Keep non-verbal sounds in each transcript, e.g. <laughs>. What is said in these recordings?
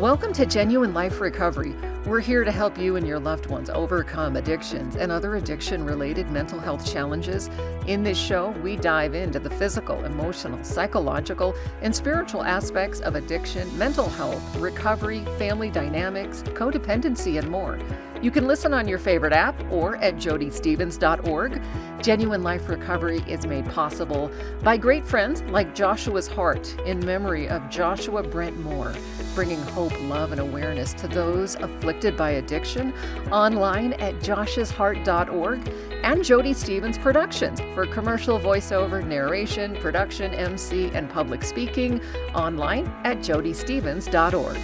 Welcome to Genuine Life Recovery. We're here to help you and your loved ones overcome addictions and other addiction related mental health challenges. In this show, we dive into the physical, emotional, psychological, and spiritual aspects of addiction, mental health, recovery, family dynamics, codependency, and more. You can listen on your favorite app or at jodystevens.org. Genuine Life Recovery is made possible by great friends like Joshua's Heart in memory of Joshua Brent Moore, bringing hope, love, and awareness to those afflicted by addiction online at joshsheart.org and Jody Stevens Productions for commercial voiceover, narration, production, MC, and public speaking online at jodystevens.org.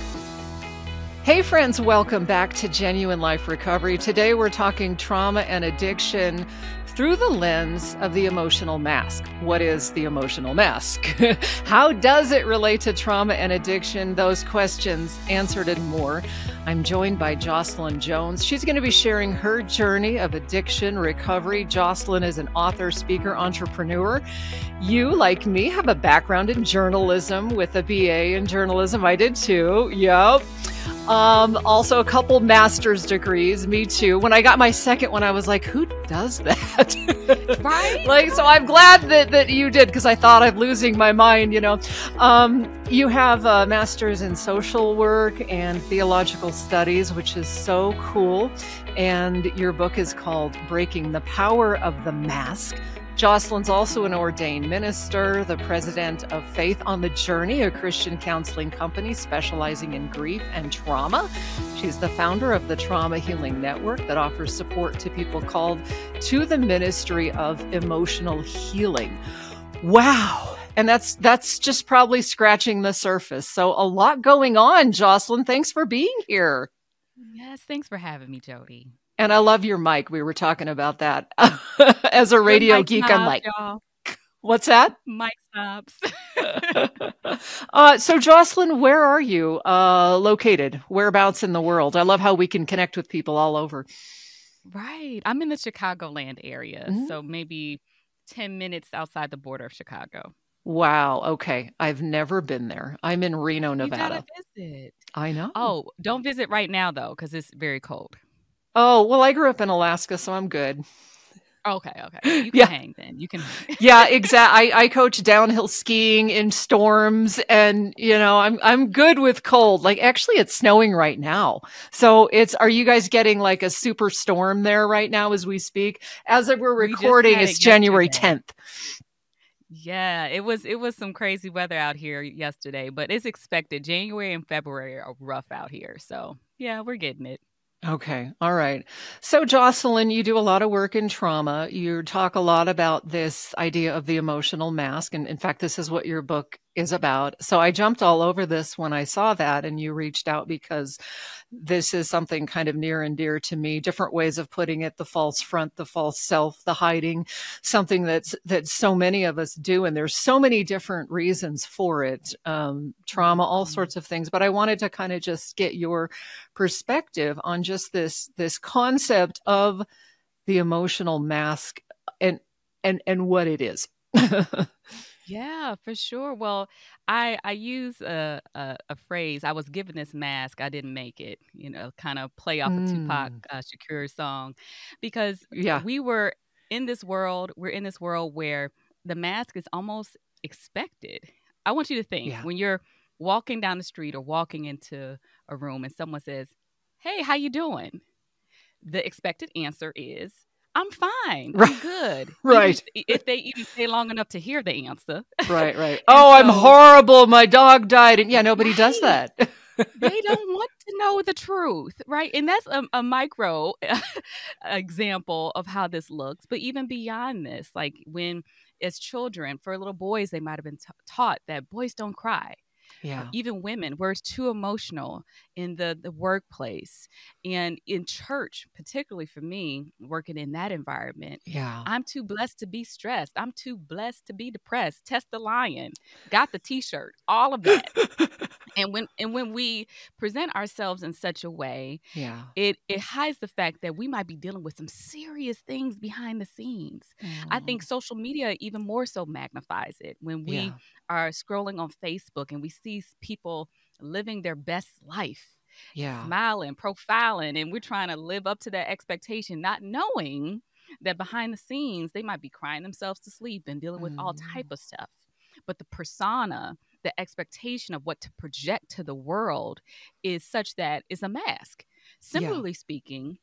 Hey, friends, welcome back to Genuine Life Recovery. Today we're talking trauma and addiction through the lens of the emotional mask. What is the emotional mask? <laughs> How does it relate to trauma and addiction? Those questions answered and more. I'm joined by Jocelyn Jones. She's going to be sharing her journey of addiction recovery. Jocelyn is an author, speaker, entrepreneur. You, like me, have a background in journalism with a BA in journalism. I did too. Yep. Um, also a couple master's degrees. Me too. When I got my second one, I was like, who does <laughs> that? right? like, so I'm glad that, that you did because I thought I'm losing my mind, you know. Um, you have a master's in social work and theological studies, which is so cool. And your book is called Breaking the Power of the Mask Jocelyn's also an ordained minister, the president of Faith on the Journey, a Christian counseling company specializing in grief and trauma. She's the founder of the Trauma Healing Network that offers support to people called to the ministry of emotional healing. Wow. And that's that's just probably scratching the surface. So a lot going on, Jocelyn. Thanks for being here. Yes, thanks for having me, Jody. And I love your mic. We were talking about that <laughs> as a radio geek. I'm like, y'all. what's that? Mic stops. <laughs> uh, so, Jocelyn, where are you uh, located? Whereabouts in the world? I love how we can connect with people all over. Right. I'm in the Chicagoland area. Mm-hmm. So, maybe 10 minutes outside the border of Chicago. Wow. Okay. I've never been there. I'm in Reno, Nevada. visit. I know. Oh, don't visit right now though, because it's very cold. Oh, well, I grew up in Alaska, so I'm good. Okay, okay. <laughs> You can yeah. hang then. You can <laughs> yeah, exactly. I, I coach downhill skiing in storms and you know, I'm I'm good with cold. Like actually it's snowing right now. So it's are you guys getting like a super storm there right now as we speak? As we're recording, we it's January 10th. Yeah, it was it was some crazy weather out here yesterday, but it's expected. January and February are rough out here. So yeah, we're getting it. Okay. All right. So, Jocelyn, you do a lot of work in trauma. You talk a lot about this idea of the emotional mask. And in fact, this is what your book is about. So I jumped all over this when I saw that and you reached out because this is something kind of near and dear to me. Different ways of putting it, the false front, the false self, the hiding, something that's, that so many of us do. And there's so many different reasons for it. Um, trauma, all mm-hmm. sorts of things. But I wanted to kind of just get your perspective on just this, this concept of the emotional mask and, and, and what it is. <laughs> Yeah, for sure. Well, I I use a, a a phrase. I was given this mask. I didn't make it. You know, kind of play off a Tupac mm. uh, Shakur song, because Yeah. we were in this world. We're in this world where the mask is almost expected. I want you to think Yeah. when you're walking down the street or walking into a room and someone says, "Hey, how you doing?" The expected answer is I'm fine. Right. I'm good. <laughs> Right. Even if they even stay long enough to hear the answer. Right, right. <laughs> oh, so, I'm horrible. My dog died. And yeah, nobody right. does that. <laughs> they don't want to know the truth, right? And that's a, a micro example of how this looks. But even beyond this, like when as children, for little boys, they might have been taught that boys don't cry yeah. even women we're too emotional in the the workplace and in church particularly for me working in that environment yeah. I'm too blessed to be stressed. I'm too blessed to be depressed. Test the lion. Got the t-shirt. All of that. <laughs> And when and when we present ourselves in such a way yeah. it it hides the fact that we might be dealing with some serious things behind the scenes. I think Mm. social media even more so magnifies it. When we yeah. are scrolling on facebook and we see people living their best life yeah smiling profiling and we're trying to live up to that expectation not knowing that behind the scenes they might be crying themselves to sleep and dealing with all type Mm. of stuff but the persona the expectation of what to project to the world is such that it's a mask. yeah Similarly speaking,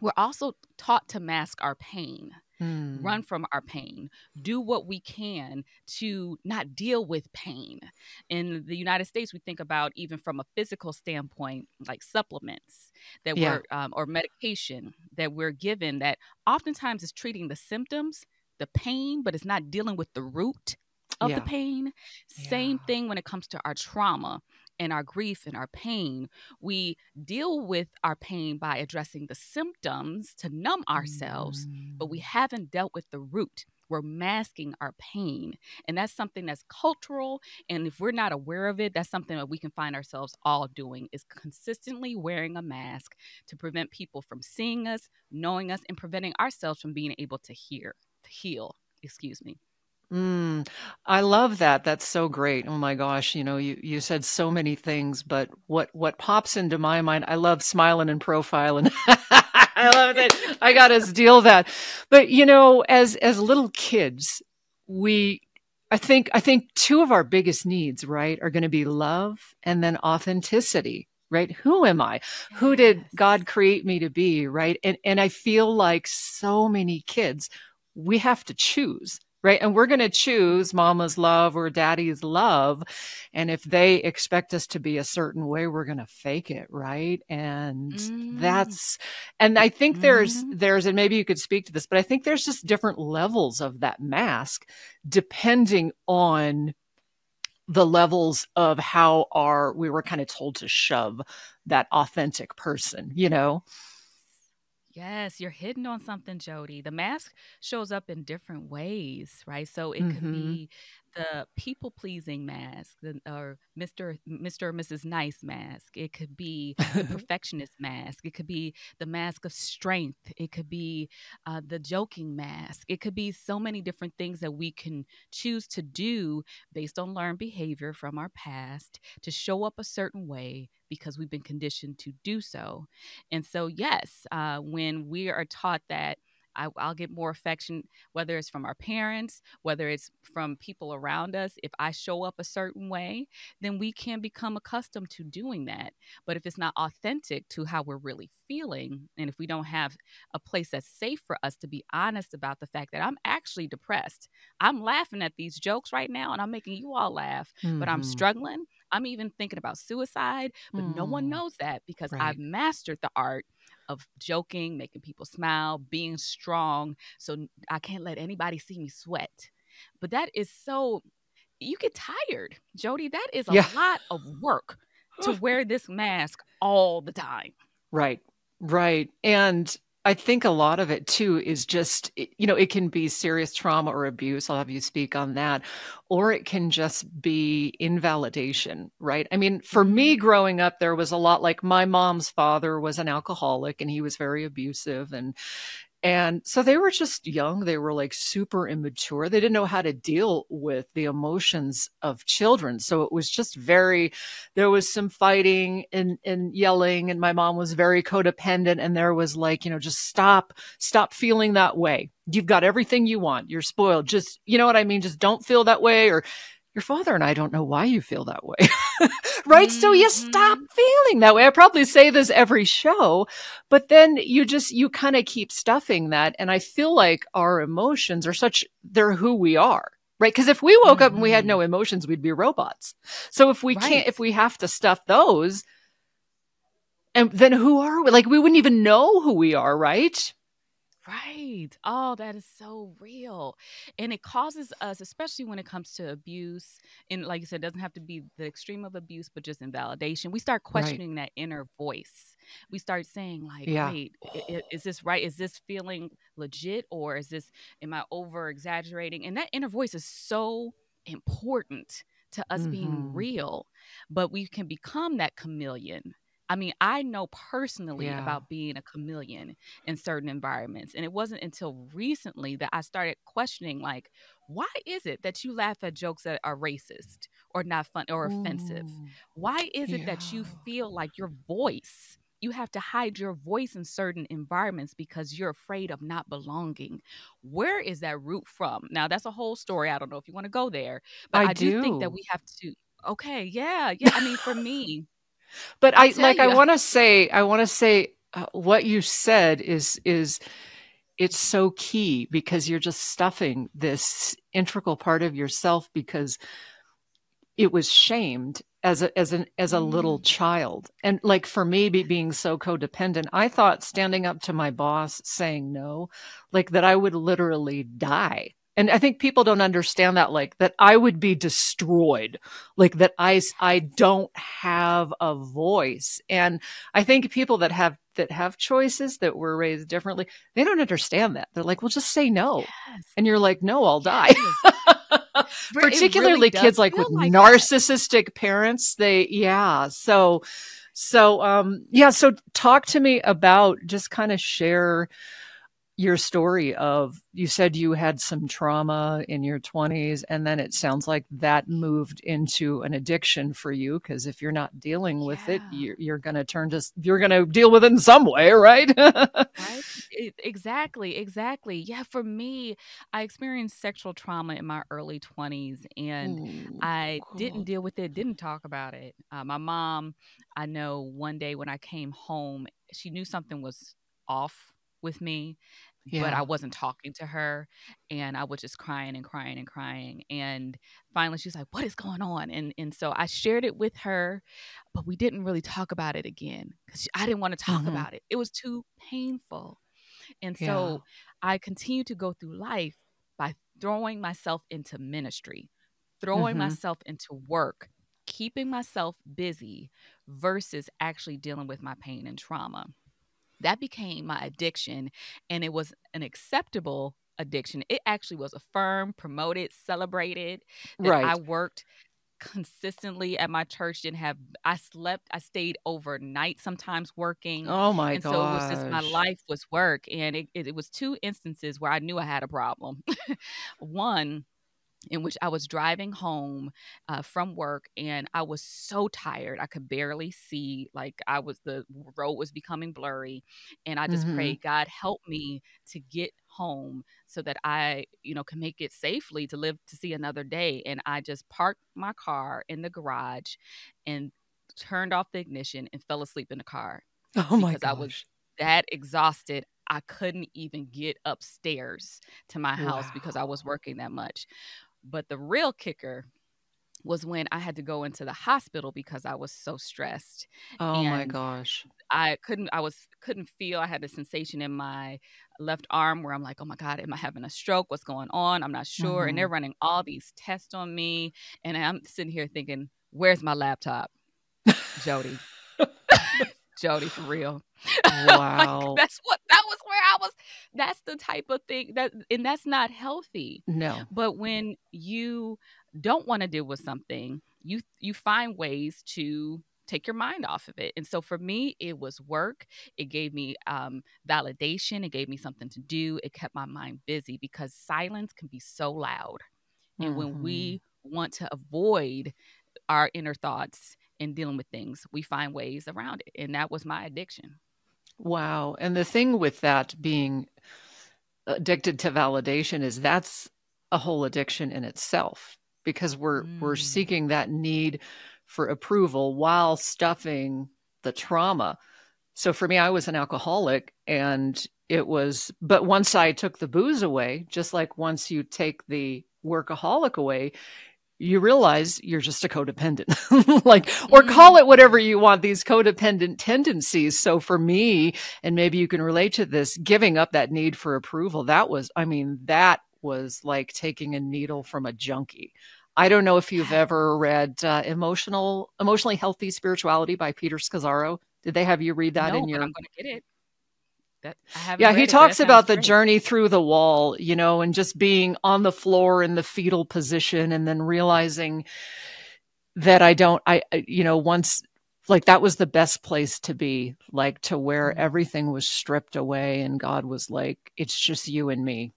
we're also taught to mask our pain, Mm. run from our pain, do what we can to not deal with pain. In the United States, we think about even from a physical standpoint, like supplements that yeah we're, um, or medication that we're given that oftentimes is treating the symptoms, the pain, but it's not dealing with the root of the yeah pain. Same yeah thing when it comes to our trauma and our grief and our pain. We deal with our pain by addressing the symptoms to numb ourselves, but we Mm. haven't dealt with the root. We're masking our pain. And that's something that's cultural. And if we're not aware of it, that's something that we can find ourselves all doing is consistently wearing a mask to prevent people from seeing us, knowing us, and preventing ourselves from being able to hear, heal. Excuse me. Mm, I love that. That's so great. Oh my gosh, you know, you you said so many things, but what what pops into my mind, I love smiling and profiling. <laughs> I love that. <laughs> I got to steal that. But you know, as as little kids, we I think I think two of our biggest needs, right, are going to be love and then authenticity. Right? Who am I? Who did God create me to be, right? And and I feel like so many kids we have to choose right? And we're going to choose mama's love or daddy's love. And if they expect us to be a certain way, we're going to fake it, right? And Mm, that's, and I think there's, mhm. there's, and maybe you could speak to this, but I think there's just different levels of that mask depending on the levels of how our, we were kind of told to shove that authentic person, you know? Yes, you're hitting on something, Jody. The mask shows up in different ways, right? So it could hmm be the people pleasing mask, the, or Mr. Mr. or Mrs. Nice mask. It could be the <laughs> perfectionist mask. It could be the mask of strength. It could be uh, the joking mask. It could be so many different things that we can choose to do based on learned behavior from our past to show up a certain way because we've been conditioned to do so. And so, yes, uh, when we are taught that I, I'll get more affection, whether it's from our parents, whether it's from people around us, if I show up a certain way, then we can become accustomed to doing that. But if it's not authentic to how we're really feeling, and if we don't have a place that's safe for us to be honest about the fact that I'm actually depressed, I'm laughing at these jokes right now and I'm making you all laugh, but I'm hmm struggling. I'm even thinking about suicide, but no one Mm, knows that because right. I've mastered the art of joking, making people smile, being strong. So I can't let anybody see me sweat. But that is so, you get tired, Jody. That is a Yeah. lot of work <sighs> to wear this mask all the time. Right, right. And I think a lot of it too is just, you know, it can be serious trauma or abuse. I'll have you speak on that. Or it can just be invalidation, right? I mean, for me Mm, growing up, there was a lot like my mom's father was an alcoholic and he was very abusive. And and so they were just young. They were like super immature. They didn't know how to deal with the emotions of children. So it was just very, there was some fighting and, and yelling. And my mom was very codependent. And there was like, you know, just stop, stop feeling that way. You've got everything you want. You're spoiled. Just, you know what I mean? Just don't feel that way. Or your father and I don't know why you feel that way. <laughs> right? So you stop hmm feeling that way. I probably say this every show, but then you just, you kind of keep stuffing that. And I feel like our emotions are such, they're who we are. Right. Because if we woke up and we had hmm no emotions, we'd be robots. So if we can't, if we have to stuff those, and then who are we? Like we wouldn't even know who we are, right? Right. Oh, that is so real. And it causes us, especially when it comes to abuse, and like you said, it doesn't have to be the extreme of abuse, but just invalidation. We start Right. questioning that inner voice. We start saying, like, Yeah. wait, i- i- is this right? Is this feeling legit? Or is this, am I over exaggerating? And that inner voice is so important to us mm-hmm. being real. But we can become that chameleon. I mean, I know personally yeah. about being a chameleon in certain environments. And it wasn't until recently that I started questioning, like, why is it that you laugh at jokes that are racist or not fun or offensive? Why is it yeah. that you feel like your voice you have to hide your voice in certain environments because you're afraid of not belonging. Where is that root from? Now, that's a whole story. I don't know if you want to go there, but I, I do. do think that we have to. Okay, yeah, yeah. I mean, for me, but I like. You. I want to say. I want to say uh, what you said is is it's so key because you're just stuffing this integral part of yourself because it was shamed as a as an as a little mm. child and like for me be, being so codependent i thought standing up to my boss saying no like that i would literally die and i think people don't understand that like that i would be destroyed like that i i don't have a voice. And i think people that have that have choices that were raised differently they don't understand that. They're like well just say no. Yes. and you're like no i'll die. <laughs> Particularly really kids like with like narcissistic that. parents they yeah. So so um yeah so talk to me about just kind of share your story of you said you had some trauma in your 20s and then it sounds like that moved into an addiction for you because if you're not dealing with yeah. it you're, you're going to turn to you're going to deal with it in some way right right exactly exactly yeah for me i experienced sexual trauma in my early 20s and Ooh, i cool. didn't deal with it didn't talk about it uh, my mom i know one day when i came home she knew something was off with me yeah. but I wasn't talking to her and I was just crying and crying and crying and finally she's like what is going on and and so I shared it with her but we didn't really talk about it again cuz I didn't want to talk mm-hmm. about it it was too painful and so. I continued to go through life by throwing myself into ministry throwing mm-hmm. myself into work keeping myself busy versus actually dealing with my pain and trauma that became my addiction and it was an acceptable addiction. It actually was affirmed promoted celebrated right i worked consistently at my church didn't have i slept i stayed overnight sometimes working oh my god And so it was just my life was work and it, it, it was two instances where i knew i had a problem. <laughs> One in which I was driving home uh, from work and I was so tired. I could barely see, like, I was the road was becoming blurry. And I just mm-hmm. prayed, God, help me to get home so that I, you know, can make it safely to live to see another day. And I just parked my car in the garage and turned off the ignition and fell asleep in the car. Oh my because gosh. I was that exhausted. I couldn't even get upstairs to my house wow. because I was working that much. But the real kicker was when I had to go into the hospital because I was so stressed. Oh and my gosh. I couldn't I was couldn't feel I had a sensation in my left arm where I'm like, "Oh my god, am I having a stroke? What's going on? I'm not sure." Mm-hmm. And they're mm-hmm. running all these tests on me and I'm sitting here thinking, "Where's my laptop?" Jody. <laughs> Jody for real. <laughs> Wow. like, that's what that was where I was. That's the type of thing that, and that's not healthy. No. But when you don't want to deal with something, you you find ways to take your mind off of it. And so for me, it was work. It gave me um, validation. It gave me something to do. It kept my mind busy because silence can be so loud. And mm-hmm. when we want to avoid our inner thoughts in dealing with things, we find ways around it. And that was my addiction. Wow. And the thing with that being addicted to validation is that's a whole addiction in itself because we're mm. we're seeking that need for approval while stuffing the trauma. So for me I was an alcoholic and it was but once I took the booze away, just like once you take the workaholic away, you realize you're just a codependent. <laughs> Like or call it whatever you want these codependent tendencies. So for me and maybe you can relate to this giving up that need for approval that was i mean that was like taking a needle from a junkie. I don't know if you've ever read uh, emotional emotionally healthy spirituality by peter scazzero did they have you read that no, in your i'm gonna get it that yeah, he talks about the great. journey through the wall, you know, and just being on the floor in the fetal position and then realizing that I don't I you know once like that was the best place to be like to where mm-hmm. everything was stripped away and God was like it's just you and me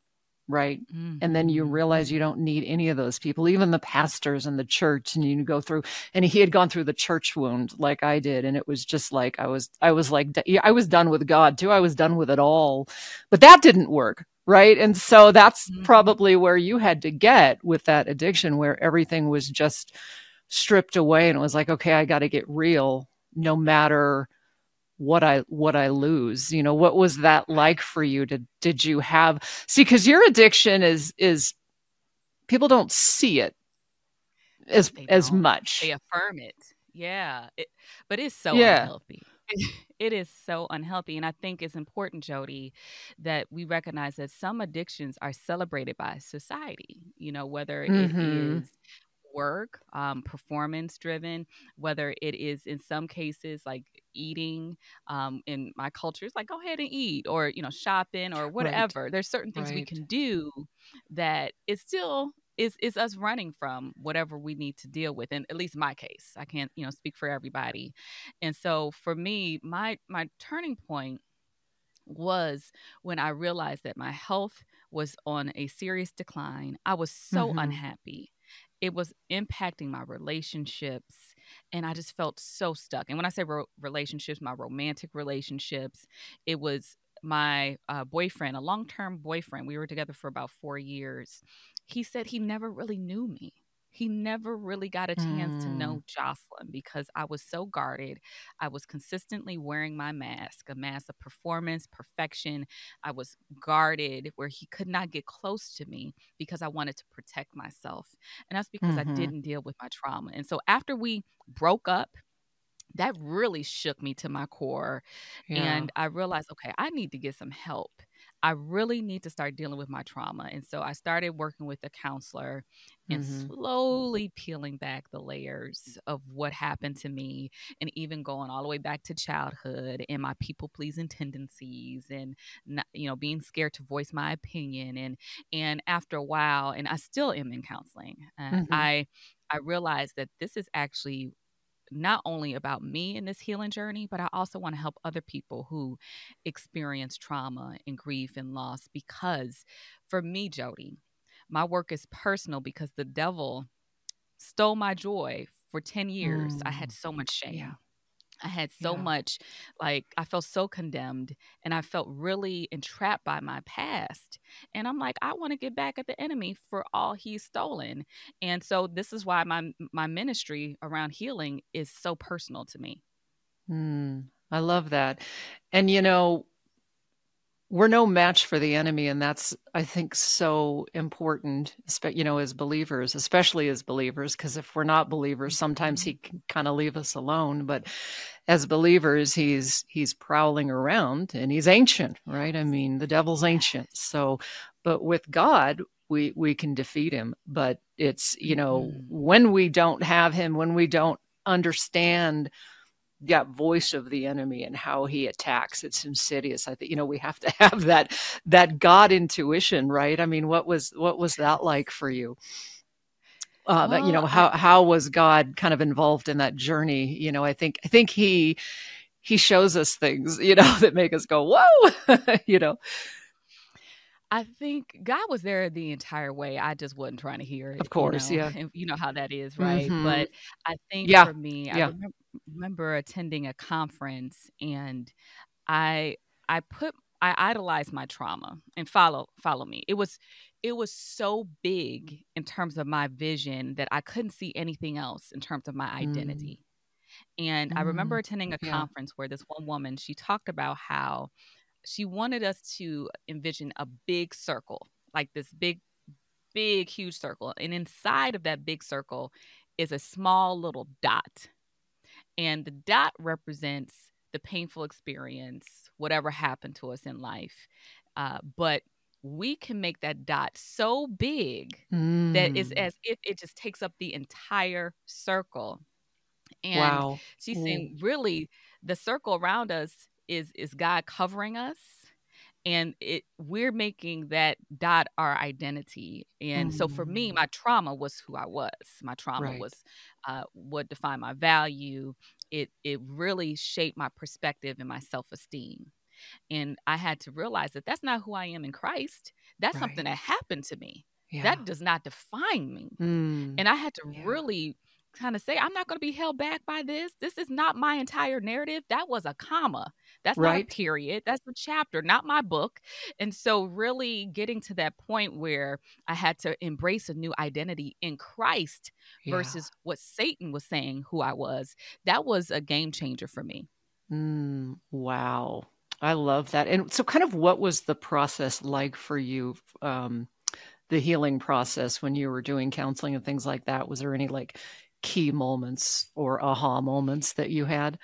right mm-hmm. and then you mm-hmm. realize you don't need any of those people even the pastors and the church and you go through and he had gone through the church wound like i did and it was just like i was i was like i was done with god too i was done with it all but that didn't work right and so that's mm-hmm. probably where you had to get with that addiction where everything was just stripped away and it was like okay i got to get real no matter what I what I lose. You know, what was that like for you? Did did you have see because your addiction is is people don't see it as as much. They affirm it. Yeah. It, but it's so yeah. unhealthy. <laughs> It is so unhealthy. And I think it's important, Jody, that we recognize that some addictions are celebrated by society, you know, whether mm-hmm. it is work, um, performance driven, whether it is in some cases like eating um, in my culture, it's like go ahead and eat or, you know, shopping or whatever. Right. There's certain things right. we can do that is still is is us running from whatever we need to deal with and at least my case i can't you know speak for everybody and so for me my my turning point was when i realized that my health was on a serious decline i was so mm-hmm. unhappy it was impacting my relationships and i just felt so stuck. And when i say ro- relationships my romantic relationships it was my uh, boyfriend a long-term boyfriend. We were together for about four years. He said he never really knew me he never really got a chance mm. to know mm. Jocelyn because I was so guarded. I was consistently wearing my mask, a mask of performance, perfection. I was guarded where he could not get close to me because I wanted to protect myself. And that's because mm-hmm. I didn't deal with my trauma. And so after we broke up, that really shook me to my core. Yeah. And I realized, okay, I need to get some help. I really need to start dealing with my trauma. And so I started working with a counselor and mm-hmm. slowly peeling back the layers of what happened to me and even going all the way back to childhood and my people pleasing tendencies and not, you know being scared to voice my opinion and and after a while and I still am in counseling uh, mm-hmm. I I realized that this is actually not only about me in this healing journey, but I also want to help other people who experience trauma and grief and loss. Because for me, Jody, my work is personal because the devil stole my joy for 10 years. Mm. I had mm. so much shame. Yeah. I had so yeah. much, like, I felt so condemned and I felt really entrapped by my past. And I'm like, I want to get back at the enemy for all he's stolen. And so this is why my my ministry around healing is so personal to me. Mm, I love that. And you know, we're no match for the enemy and that's i think so important you know as believers especially as believers because if we're not believers sometimes he can kind of leave us alone but as believers he's he's prowling around and he's ancient right i mean the devil's ancient so but with god we we can defeat him but it's you know mm. when we don't have him when we don't understand that voice of the enemy and how he attacks it's insidious. I think you know we have to <laughs> have that that god intuition right? I mean what was what was that like for you? Uh, well, you know how how was god kind of involved in that journey? You know i think i think he he shows us things <laughs> you know that make us go whoa <laughs> you know I think God was there the entire way. I just wasn't trying to hear it. Of course, you know? yeah. And you know how that is, right? Mm-hmm. But I think yeah. for me, yeah. I remember, remember attending a conference and I I put I idolized my trauma and follow follow me. It was it was so big in terms of my vision that I couldn't see anything else in terms of my mm. identity. Mm. And mm. I remember mm. attending a yeah. conference where this one woman she talked about how she wanted us to envision a big circle, like this big, big, huge circle. And inside of that big circle is a small little dot. And the dot represents the painful experience, whatever happened to us in life. Uh, but we can make that dot so big mm. that it's as if it just takes up the entire circle. And wow. she's saying, really, the circle around us is is God covering us and it we're making that dot our identity and mm. so for me mm. my trauma was who i was my trauma right. was uh, what defined my value it it really shaped my perspective and my self-esteem and i had to realize that that's not who i am in christ that's right. something that happened to me yeah. that does not define me mm. and i had to yeah. really kind of say, I'm not going to be held back by this. This is not my entire narrative. That was a comma. That's right. not a period. That's a chapter, not my book. And so, really getting to that point where I had to embrace a new identity in Christ yeah. versus what Satan was saying who I was, that was a game changer for me. Mm, wow. I love that. And so, kind of what was the process like for you? Um, the healing process when you were doing counseling and things like that was there any like key moments or aha moments that you had?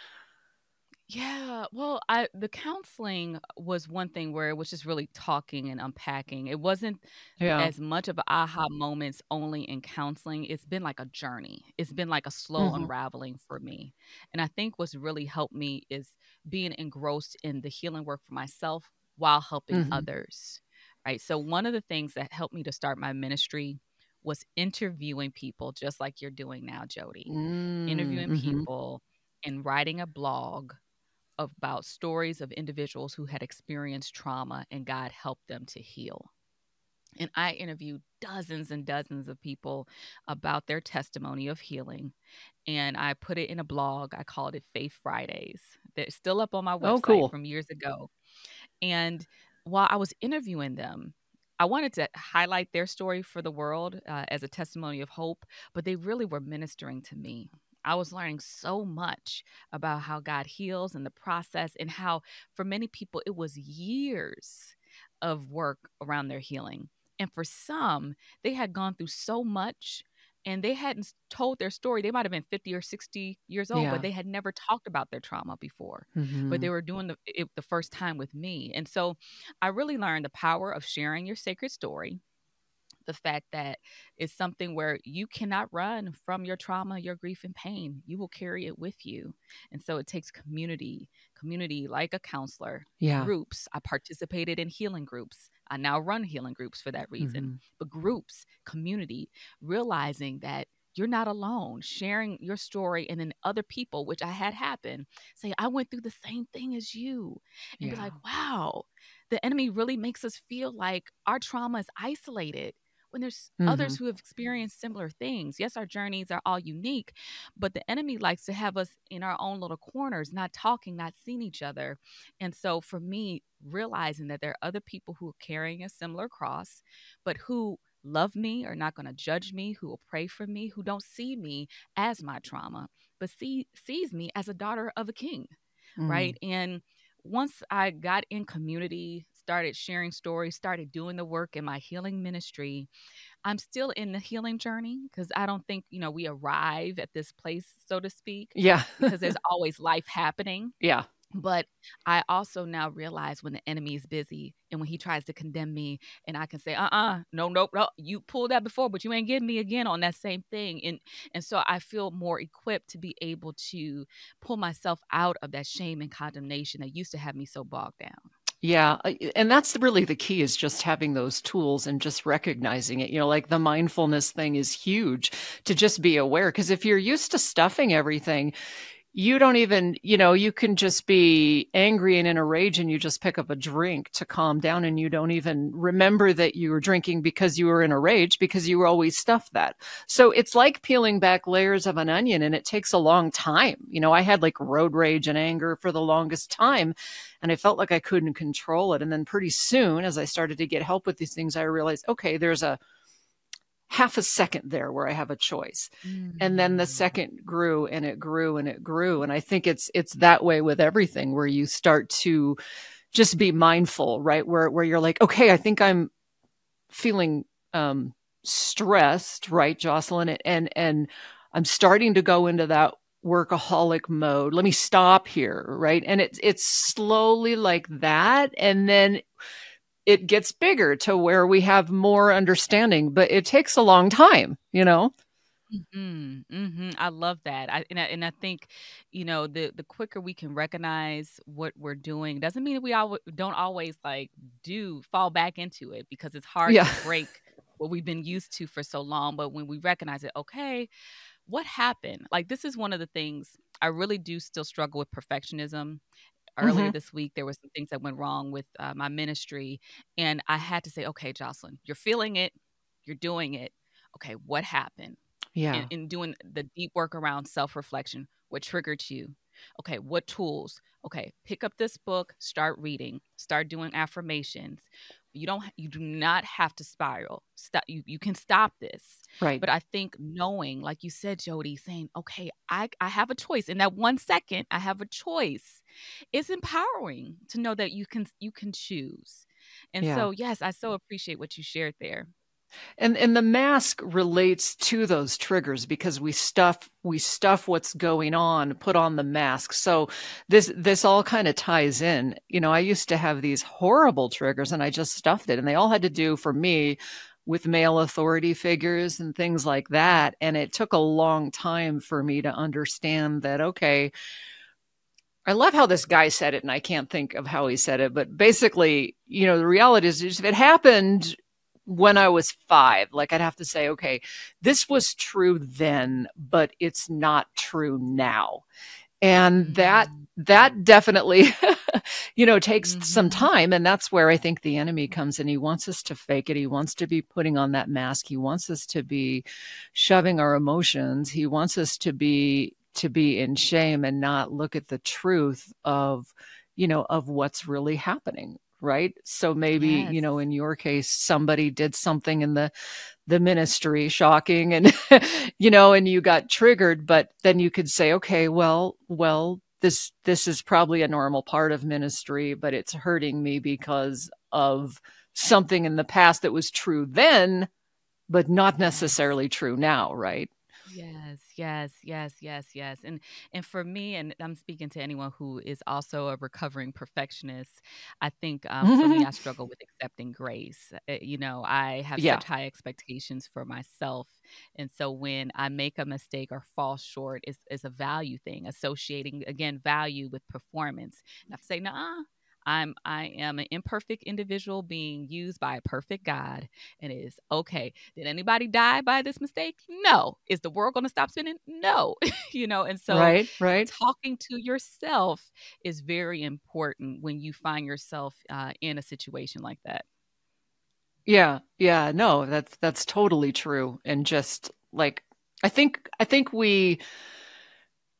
Yeah, well, I the counseling was one thing where it was just really talking and unpacking. It wasn't Yeah. as much of aha moments only in counseling. It's been like a journey. It's been like a slow hmm unraveling for me. And I think what's really helped me is being engrossed in the healing work for myself while helping hmm others. Right. So one of the things that helped me to start my ministry was interviewing people just like you're doing now, Jody. Mm, interviewing mm-hmm. people and writing a blog about stories of individuals who had experienced trauma and God helped them to heal. And I interviewed dozens and dozens of people about their testimony of healing. And I put it in a blog. I called it Faith Fridays. They're still up on my oh, website oh, cool. from years ago. And while I was interviewing them, I wanted to highlight their story for the world uh, as a testimony of hope, but they really were ministering to me. I was learning so much about how God heals and the process, and how for many people it was years of work around their healing. And for some, they had gone through so much and they hadn't told their story. They might have been 50 or 60 years old, yeah. but they had never talked about their trauma before. Mm-hmm. But they mm-hmm. were doing the, it the first time with me. And so I really learned the power of sharing your sacred story the fact that it's something where you cannot run from your trauma, your grief, and pain. You will carry it with you. And so it takes community, community like a counselor, yeah. groups. I participated in healing groups. I now run healing groups for that reason. Mm-hmm. But groups, community, realizing that you're not alone sharing your story and then other people which i had happen say i went through the same thing as you and yeah. be like wow the enemy really makes us feel like our trauma is isolated when there's mm-hmm. others who have experienced similar things. Yes, our journeys are all unique, but the enemy likes to have us in our own little corners, not talking, not seeing each other. And so for me, realizing that there are other people who are carrying a similar cross, but who love me, are not going to judge me, who will pray for me, who don't see me as my trauma, but see sees me as a daughter of a king. Mm. Right. And once I got in community, started sharing stories, started doing the work in my healing ministry. I'm still in the healing journey because I don't think, you know, we arrive at this place, so to speak. Yeah. because there's <laughs> always life happening. Yeah. But I also now realize when the enemy is busy and when he tries to condemn me, and I can say, uh uh no, nope, no, you pulled that before, but you ain't getting me again on that same thing. And and so I feel more equipped to be able to pull myself out of that shame and condemnation that used to have me so bogged down. Yeah, uh, and that's really the key is just having those tools and just recognizing it. You know, like the mindfulness thing is huge to just be aware because if you're used to stuffing everything, you don't even, you know, you can just be angry and in a rage and you just pick up a drink to calm down and you don't even remember that you were drinking because you were in a rage because you were always stuffed that. So it's like peeling back layers of an onion and it takes a long time. You know, I had like road rage and anger for the longest time and I felt like I couldn't control it. And then pretty soon, as I started to get help with these things, I realized, okay, there's a, half a second there where I have a choice. Mm-hmm. And then the mm. second grew and it grew and it grew. And I think it's it's that way with everything where you start to just be mindful, right? Where where you're like, okay, I think I'm feeling um stressed, right, Jocelyn? And and I'm starting to go into that workaholic mode. Let me stop here, right? And it's it's slowly like that. And then it gets bigger to where we have more understanding, but it takes a long time, you know? hmm hmm I love that. I and, I and I think, you know, the the quicker we can recognize what we're doing doesn't mean that we all don't always like do fall back into it because it's hard Yeah. to break what we've been used to for so long. But when we recognize it, okay, what happened? Like this is one of the things I really do still struggle with perfectionism. Earlier hmm this week, there were some things that went wrong with uh, my ministry, and I had to say, okay, Jocelyn, you're feeling it, you're doing it. Okay, what happened? in, Yeah. in doing the deep work around self reflection. What triggered you? Okay, what tools? Okay, pick up this book, start reading, start doing affirmations. You don't you do not have to spiral. Stop you you can stop this. Right. But I think knowing, like you said, Jody, saying, okay, I, I have a choice. In that one second, I have a choice. It's empowering to know that you can you can choose. And Yeah. so yes, I so appreciate what you shared there. And and the mask relates to those triggers because we stuff we stuff what's going on, put on the mask. So this this all kind of ties in. You know, I used to have these horrible triggers and I just stuffed it and they all had to do for me with male authority figures and things like that and it took a long time for me to understand that okay, I love how this guy said it and I can't think of how he said it, but basically, you know, the reality is, if it happened when I was five, like I'd have to say, okay, this was true then, but it's not true now. And that Mhm. that definitely <laughs> you know takes some Mhm. time and that's where I think the enemy comes in. He wants us to fake it. He wants to be putting on that mask. He wants us to be shoving our emotions. He wants us to be to be in shame and not look at the truth of you know of what's really happening right? So maybe you know in your case somebody did something in the the ministry shocking and <laughs> you know and you got triggered but then you could say okay well well this this is probably a normal part of ministry but it's hurting me because of something in the past that was true then but not necessarily true now right Yes, yes, yes, yes, yes. And and for me, and I'm speaking to anyone who is also a recovering perfectionist, I think <laughs> um, for me, I struggle with accepting grace. Uh, You know, I have yeah such high expectations for myself. And so when I make a mistake or fall short, it's, it's a value thing, associating again value with performance. And I say, nah, I'm I am an imperfect individual being used by a perfect God. And it is okay. Did anybody die by this mistake? No. Is the world going to stop spinning? No. <laughs> you know, and so right right talking to yourself is very important when you find yourself uh, in a situation like that. Yeah, yeah, no, that's that's totally true. And just like I think I think we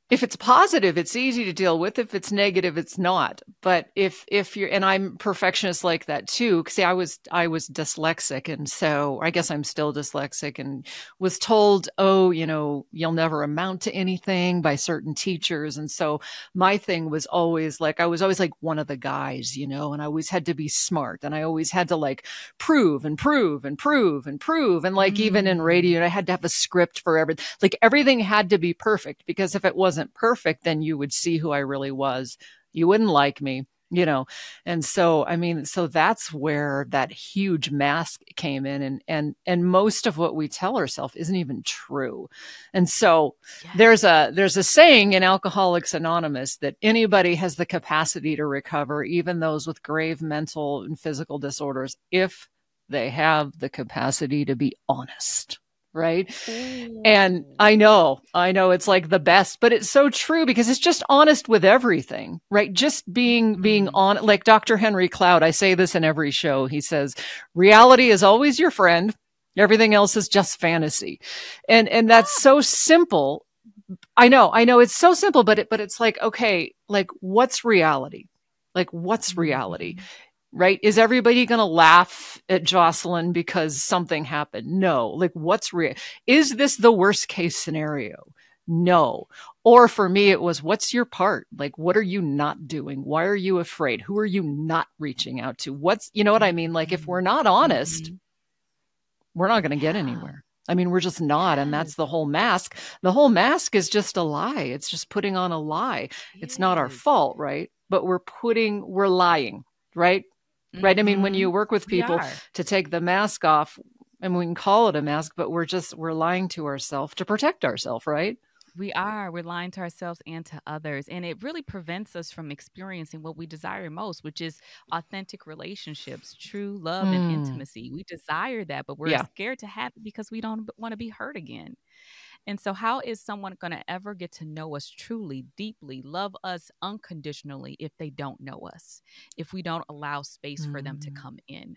if it's positive, it's easy to deal with. If it's negative, it's not. But if if you're and I'm perfectionist like that too See, I was I was dyslexic and so I guess I'm still dyslexic and was told, "Oh, you know, you'll never amount to anything" by certain teachers. And so my thing was always like I was always like one of the guys, you know, and I always had to be smart and I always had to like prove and prove and prove and prove and like even in Mm, radio I had to have a script for everything like everything had to be perfect because if it wasn't perfect then you would see who I really was. You wouldn't like me you know? And so i mean so that's where that huge mask came in and and and most of what we tell ourselves isn't even true. And so there's a there's a saying in alcoholics anonymous that anybody has the capacity to recover even those with grave mental and physical disorders if they have the capacity to be honest right and I know, I know it's like the best, but it's so true because it's just honest with everything, right? Just being being Mm, on like Dr. Henry Cloud, I say this in every show. He says, "Reality is always your friend. Everything else is just fantasy." And and that's ah, so simple. I know, I know it's so simple, but it but it's like, okay, like what's reality? Like what's reality? Right? Is everybody going to laugh at Jocelyn because something happened? No. Like, what's real? Is this the worst case scenario? No. Or for me, it was, what's your part? Like, what are you not doing? Why are you afraid? Who are you not reaching out to? What's, you know what I mean? Like, if we're not honest, mhm. we're not going to get anywhere. I mean, we're just not. And that's the whole mask. The whole mask is just a lie. It's just putting on a lie. It's not our fault, right? But we're putting, we're lying, right? Right. I mean, when you Mhm. work with people to take the mask off, and we can call it a mask, but we're just we're lying to ourselves to protect ourselves, right? We are. We're lying to ourselves and to others. And it really prevents us from experiencing what we desire most, which is authentic relationships, true love mm. and intimacy. We desire that, but we're yeah. scared to have it because we don't want to be hurt again. And so, how is someone going to ever get to know us truly, deeply, love us unconditionally if they don't know us, if we don't allow space mm. for them to mm. come in?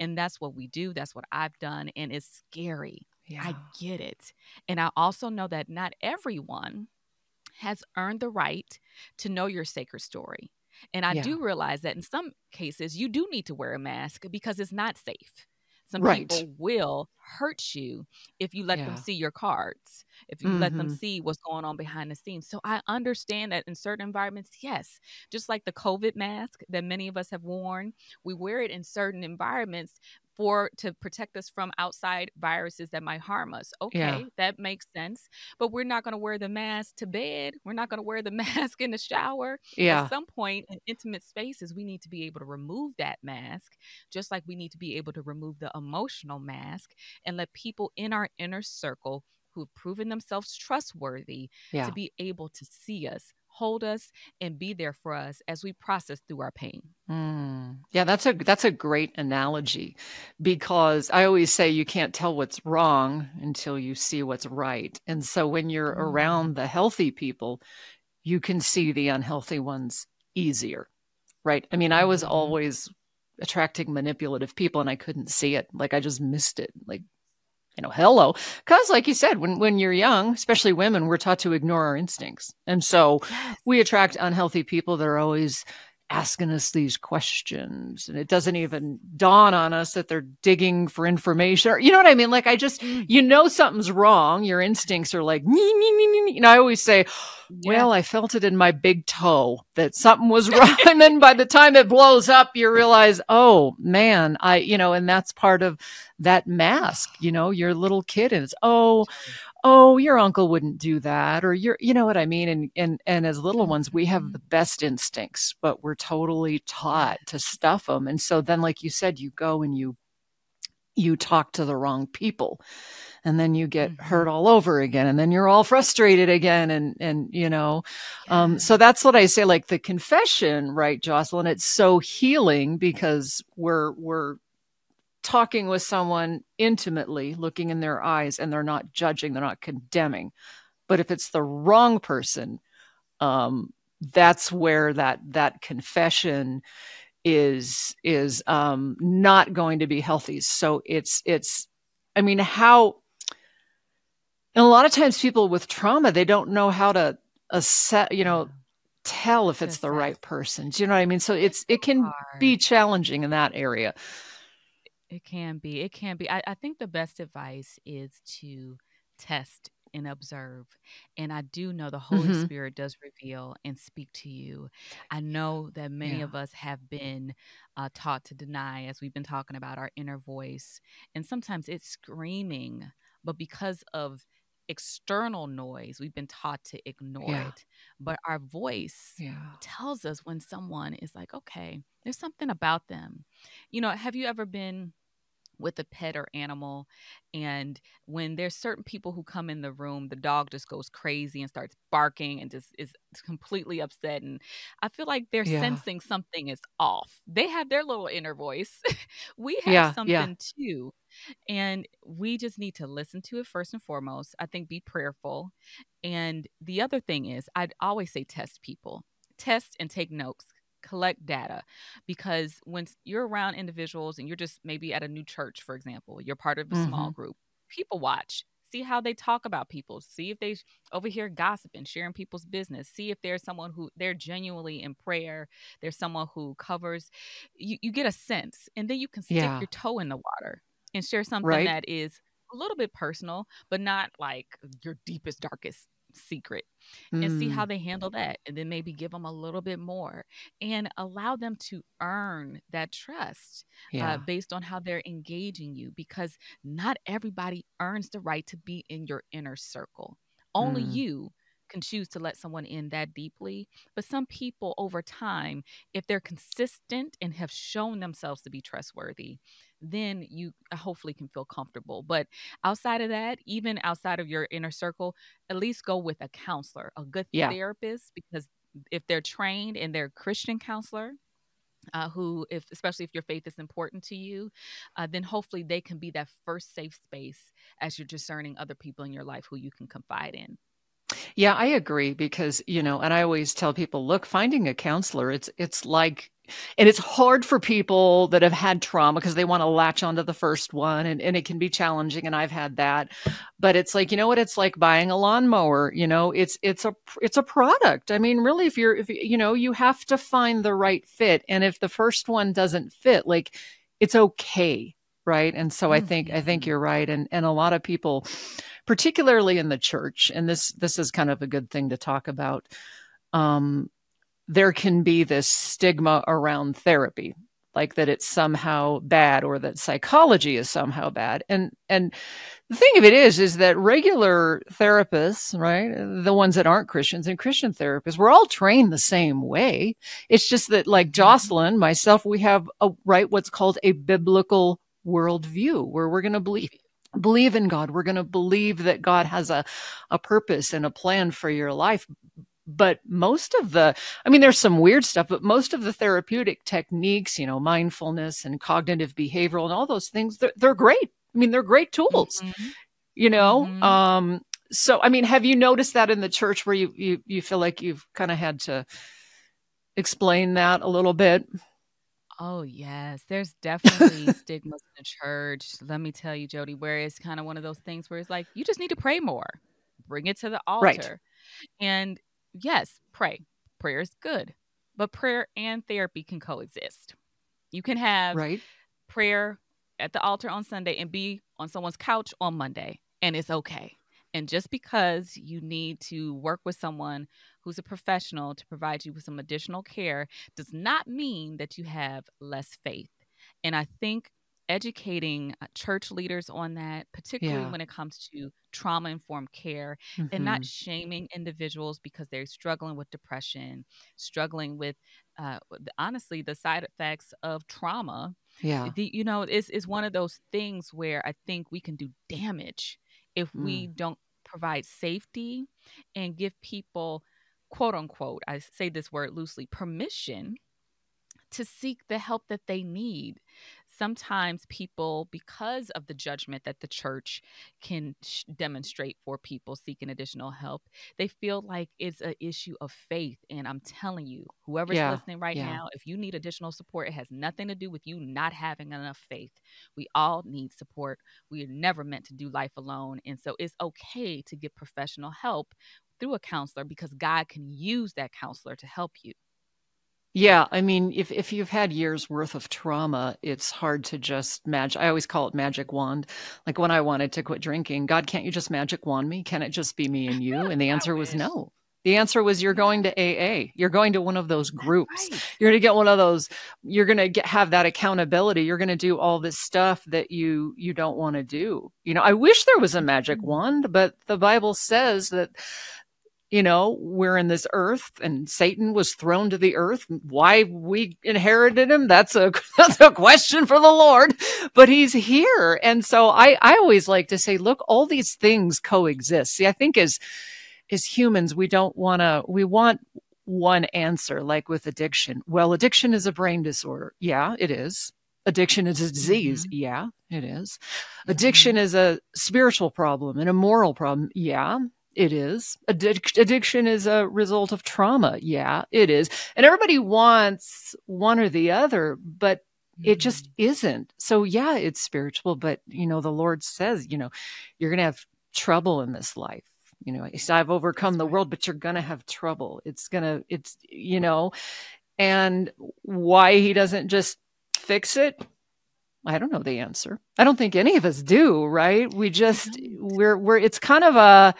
And that's what we do. That's what I've done. And it's scary. Yeah. I get it. And I also know that not everyone has earned the right to know your sacred story. And I yeah. do realize that in some cases, you do need to wear a mask because it's not safe. Some right. people will hurt you if you let yeah. them see your cards, if you mm-hmm. let them mm-hmm. see what's going on behind the scenes. So I understand that in certain environments, yes, just like the COVID mask that many of us have worn, we wear it in certain environments for to protect us from outside viruses that might harm us. Okay, yeah. that makes sense. But we're not going to wear the mask to bed. We're not going to wear the <laughs> mask in the shower. Yeah. At some point in intimate spaces, we need to be able to remove that mask, just like we need to be able to remove the emotional mask and let people in our inner circle who've proven themselves trustworthy yeah. to be able to see us hold us and be there for us as we process through our pain. Mm. Yeah, that's a that's a great analogy because I always say you can't tell what's wrong until you see what's right. And so when you're mm. around the healthy people, you can see the unhealthy ones easier. Right? I mean, I was mm-hmm. always attracting manipulative people and I couldn't see it. Like I just missed it. Like you know, hello. Because, like you said, when, when you're young, especially women, we're taught to ignore our instincts. And so yes. we attract unhealthy people that are always asking us these questions and it doesn't even dawn on us that they're digging for information or you know what i mean like i just mm. you know something's wrong your instincts are like nee, nee, nee, nee. and i always say well i felt it in my big toe that something was <laughs> wrong and then by the time it blows up you realize oh man i you know and that's part of that mask you know your little kid is oh oh your uncle wouldn't do that or you're you know what i mean and and and as little ones we have the best instincts but we're totally taught to stuff them and so then like you said you go and you you talk to the wrong people and then you get mm-hmm. hurt all over again and then you're all frustrated again and and you know yeah. um so that's what i say like the confession right jocelyn it's so healing because we're we're talking with someone intimately, looking in their eyes, and they're not judging, they're not condemning. But if it's the wrong person, um, that's where that that confession is is um, not going to be healthy. So it's it's, I mean, how. And a lot of times, people with trauma, they don't know how to assess, you know, tell if it's the right person. Do you know what I mean? So it's it can be challenging in that area. It can be. It can be. I, I think the best advice is to test and observe. And I do know the Holy mm-hmm. Spirit does reveal and speak to you. I know that many yeah. of us have been uh, taught to deny, as we've been talking about our inner voice. And sometimes it's screaming, but because of external noise, we've been taught to ignore yeah. it. But our voice yeah. tells us when someone is like, okay, there's something about them. You know, have you ever been with a pet or animal and when there's certain people who come in the room the dog just goes crazy and starts barking and just is completely upset and i feel like they're yeah. sensing something is off they have their little inner voice <laughs> we have yeah, something yeah. too and we just need to listen to it first and foremost i think be prayerful and the other thing is i'd always say test people test and take notes collect data because when you're around individuals and you're just maybe at a new church for example you're part of a mm-hmm. small group people watch see how they talk about people see if they over here gossiping sharing people's business see if there's someone who they're genuinely in prayer there's someone who covers you, you get a sense and then you can stick yeah. your toe in the water and share something right? that is a little bit personal but not like your deepest darkest secret and mm. see how mm. they handle that and then maybe give them a little bit more and allow them to earn that trust uh, yeah. uh, based on how they're engaging you because not everybody earns the right to be in your inner circle only mm. you can choose to let someone in that deeply. But some people over time, if they're consistent and have shown themselves to be trustworthy, then you uh, hopefully can feel comfortable. But outside of that, even outside of your inner circle, at least go with a counselor, a good yeah. therapist, because if they're trained and they're Christian counselor, uh, who, if especially if your faith is important to you, uh, then hopefully they can be that first safe space as you're discerning other people in your life who you can confide in. Yeah, I agree because, you know, and I always tell people, look, finding a counselor, it's it's like and it's hard for people that have had trauma because they want to latch onto the first one and, and it can be challenging and I've had that. But it's like, you know what, it's like buying a lawnmower, you know, it's it's a it's a product. I mean, really if you're if you know, you have to find the right fit. And if the first one doesn't fit, like it's okay right and so i think i think mm-hmm. you're right and and a lot of people particularly in the church and this this is kind of a good thing to talk about um there can be this stigma around therapy like that it's somehow bad or that psychology is somehow bad and and the thing of it is is that regular therapists right the ones that aren't christians and christian therapists we're all trained the same way it's just that like mm-hmm. jocelyn myself we have a right what's called a biblical worldview where we're going to believe believe in God. We're going to believe that God has a, a purpose and a plan for your life. But most of the, I mean, there's some weird stuff, but most of the therapeutic techniques, you know, mindfulness and cognitive behavioral and all those things, they're, they're great. I mean, they're great tools, mm-hmm. you know? Mm-hmm. Um, so, I mean, have you noticed that in the church where you, you, you feel like you've kind of had to explain that a little bit? Oh, yes. There's definitely stigmas in the church. Let me tell you, Jodie, where it's kind of one of those things where it's like, you just need to pray more, bring it to the altar. Right. And yes, pray. Prayer is good, but prayer and therapy can coexist. You can have right. prayer at the altar on Sunday and be on someone's couch on Monday, and it's okay. And just because you need to work with someone who's a professional to provide you with some additional care does not mean that you have less faith. And I think educating uh, church leaders on that, particularly yeah. when it comes to trauma informed care mm-hmm. and not mm-hmm. shaming individuals because they're struggling with depression, struggling with uh, honestly the side effects of trauma. Yeah. The, you know, it's, it's one of those things where I think we can do damage if mm. we don't provide safety and give people quote unquote, I say this word loosely, permission to seek the help that they need. Sometimes people, because of the judgment that the church can sh- demonstrate for people seeking additional help, they feel like it's an issue of faith. And I'm telling you, whoever's yeah, listening right yeah. now, if you need additional support, it has nothing to do with you not having enough faith. We all need support. We are never meant to do life alone. And so it's okay to get professional help through a counselor because God can use that counselor to help you. Yeah, I mean, if if you've had years worth of trauma, it's hard to just magic. I always call it magic wand. Like when I wanted to quit drinking, God, can't you just magic wand me? Can it just be me and you? And the <laughs> answer was no. The answer was you're going to AA. You're going to one of those groups. Right. You're going to get one of those. You're going to get have that accountability. You're going to do all this stuff that you you don't want to do. You know, I wish there was a magic mm-hmm. wand, but the Bible says that you know, we're in this earth and Satan was thrown to the earth. Why we inherited him, that's a <laughs> that's a question for the Lord. But he's here. And so I, I always like to say, look, all these things coexist. See, I think as as humans, we don't wanna we want one answer, like with addiction. Well, addiction is a brain disorder. Yeah, it is. Addiction is a disease. Mm-hmm. Yeah, it is. Addiction mm-hmm. is a spiritual problem and a moral problem. Yeah, it is. Addic- addiction is a result of trauma. Yeah, it is. And everybody wants one or the other, but mm-hmm. it just mm-hmm. isn't. So, yeah, it's spiritual, but, you know, the Lord says, you know, you're going to have trouble in this life. You know, I've overcome That's the right. world, but you're going to have trouble. It's going to, it's, you know, and why he doesn't just fix it I don't know the answer. I don't think any of us do, right? We just we're we're it's kind of a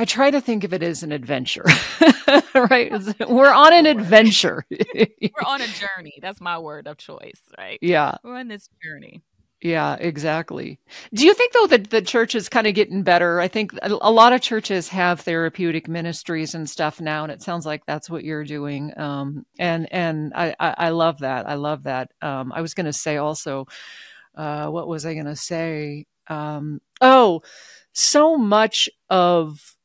I try to think of it as an adventure, <laughs> right? We're on an adventure. <laughs> We're on a journey. That's my word of choice, right? Yeah. We're on this journey. Yeah, exactly. Do you think though that the church is kind of getting better? I think a lot of churches have therapeutic ministries and stuff now, and it sounds like that's what you're doing. Um, and and I, I I love that. I love that. Um, I was going to say also, uh, what was I going to say? Um, oh, so much of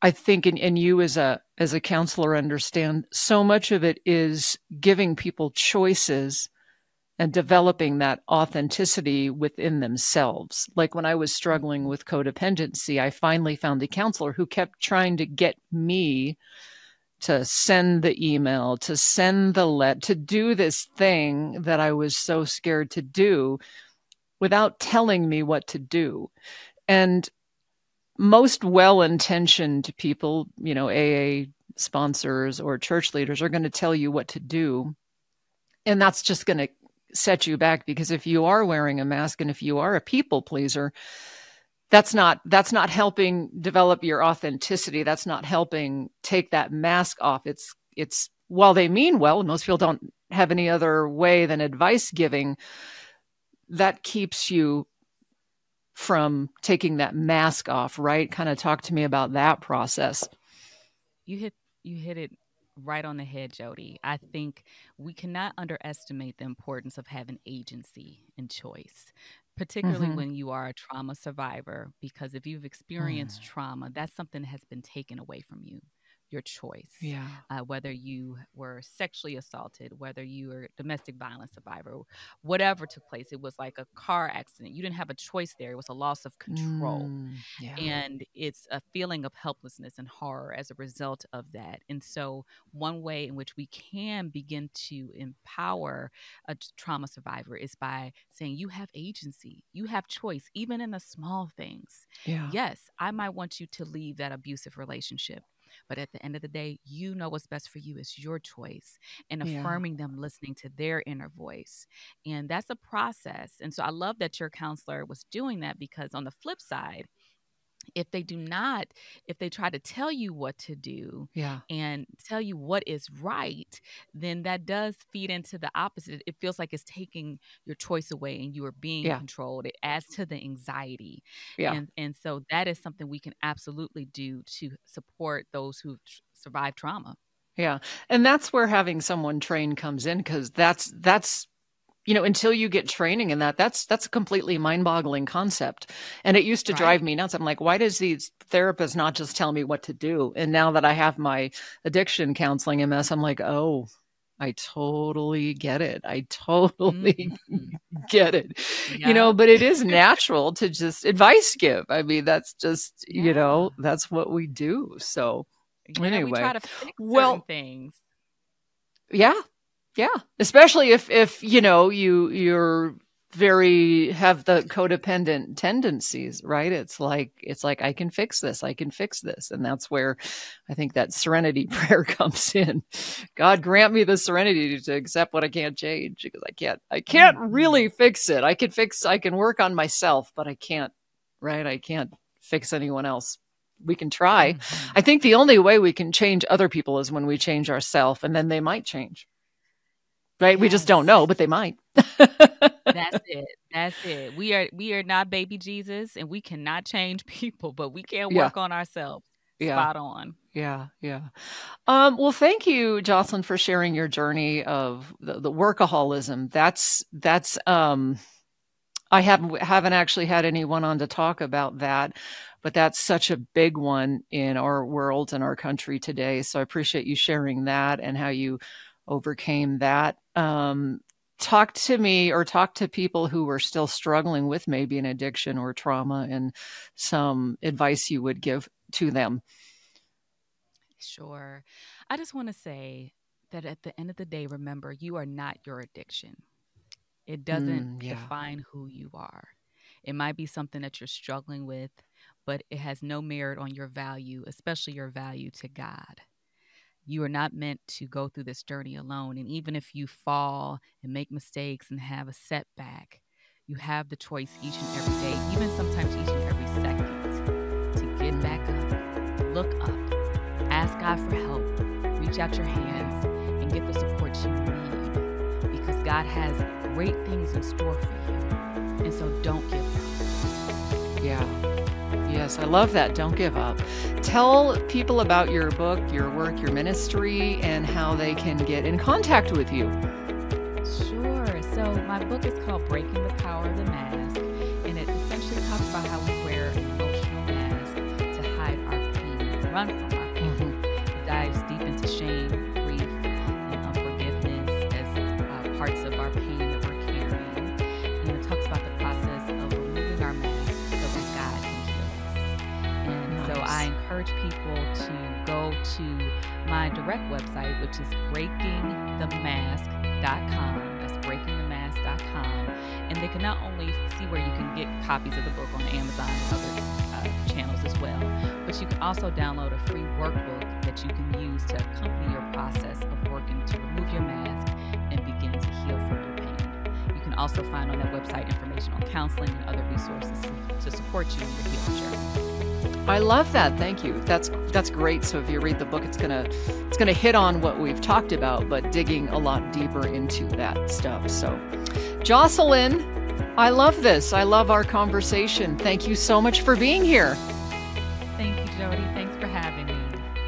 I think, and, and you as a as a counselor understand, so much of it is giving people choices and developing that authenticity within themselves. Like when I was struggling mm-hmm. with codependency, I finally found a counselor who kept trying to get me to send the email, to send the let, to do this thing that I was so scared to do without telling me what to do. And most well intentioned people, you know, AA sponsors or church leaders are going to tell you what to do. And that's just going to set you back because if you are wearing a mask and if you are a people pleaser that's not that's not helping develop your authenticity that's not helping take that mask off it's it's while they mean well most people don't have any other way than advice giving that keeps you from taking that mask off right kind of talk to me about that process you hit you hit it right on the head, Jodie. I think we cannot underestimate the importance of having agency and choice, particularly mm-hmm. when you are a trauma survivor, because if you've experienced mm. trauma, that's something that has been taken away from you your choice. Yeah. Uh, whether you were sexually assaulted, whether you were domestic violence survivor, whatever took place, it was like a car accident. You didn't have a choice there. It was a loss of control. Mm, yeah. And it's a feeling of helplessness and horror as a result of that. And so, one way in which we can begin to empower a trauma survivor is by saying, You have agency, you have choice, even in the small things. Yeah. Yes, I might want you to leave that abusive relationship but at the end of the day, you know what's best for you. It's your choice and affirming yeah. them, listening to their inner voice. And that's a process. And so I love that your counselor was doing that because on the flip side, if they do not if they try to tell you what to do yeah. and tell you what is right then that does feed into the opposite it feels like it's taking your choice away and you are being yeah. controlled it adds to the anxiety yeah. and and so that is something we can absolutely do to support those who survive trauma yeah and that's where having someone trained comes in because that's that's you know until you get training in that that's that's a completely mind-boggling concept and it used to right. drive me nuts i'm like why does these therapists not just tell me what to do and now that i have my addiction counseling ms i'm like oh I totally get it. I totally mm-hmm. <laughs> get it. Yeah. You know, but it is natural to just advice give. I mean, that's just, yeah. you know, that's what we do. So, yeah, anyway, we try to fix well, things. Yeah, yeah, especially if if you know you you're very have the codependent tendencies, right? It's like it's like I can fix this, I can fix this, and that's where I think that serenity <laughs> prayer comes in. God grant me the serenity to accept what I can't change because I can't I can't mm-hmm. really fix it. I can fix I can work on myself, but I can't, right? I can't fix anyone else we can try. Mm-hmm. I think the only way we can change other people is when we change ourselves, and then they might change right? Yes. We just don't know, but they might. That's it. That's it. We are we are not baby Jesus, and we cannot change <laughs> people, but we can work yeah. on ourselves. Yeah. Spot on. Yeah, yeah. Um, well, thank you, Jocelyn, for sharing your journey of the, the workaholism. That's that's. Um, I haven't haven't actually had anyone on to talk about that, but that's such a big one in our world and our country today. So I appreciate you sharing that and how you overcame that. Um, talk to me or talk to people who are still struggling with maybe an addiction or trauma and some advice you would give to them. Sure. I just want to say that at the end of the day, remember, you are not your addiction. It doesn't mm, yeah. define who you are. It might be something that you're struggling with, but it has no merit on your value, especially your value to God you are not meant to go through this journey alone. And even if you fall and make mistakes and have a setback, you have the choice each and every day, even sometimes each and every second, to get back up, look up, ask God for help, reach out your hands, and get the support you need because God has great things in store for you. And so don't give up. Yeah. Yes, I love that. Don't give up. Tell people about your book, your work, your ministry, and how they can get in contact with you. Sure. So, my book is called Breaking the Power of the Mask, and it essentially talks about how we wear emotional masks to hide our pain, run from direct website, which is breakingthemask.com That's breakingthemask.com. And they can not only see where you can get copies of the book on Amazon and other uh, channels as well, but you can also download a free workbook that you can use to accompany your process of working to remove your mask and begin to heal from your pain. You can also find on that website information on counseling and other resources to support you in your healing journey. I love that. Thank you. That's that's great. So if you read the book, it's gonna it's gonna hit on what we've talked about, but digging a lot deeper into that stuff. So, Jocelyn, I love this. I love our conversation. Thank you so much for being here.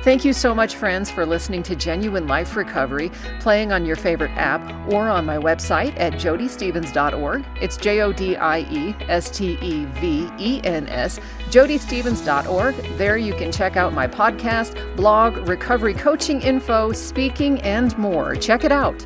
Thank you so much, friends, for listening to Genuine Life Recovery, playing on your favorite app or on my website at jodiestevens.org. It's J O D I E S T E V E N S, jodiestevens.org. There you can check out my podcast, blog, recovery coaching info, speaking, and more. Check it out.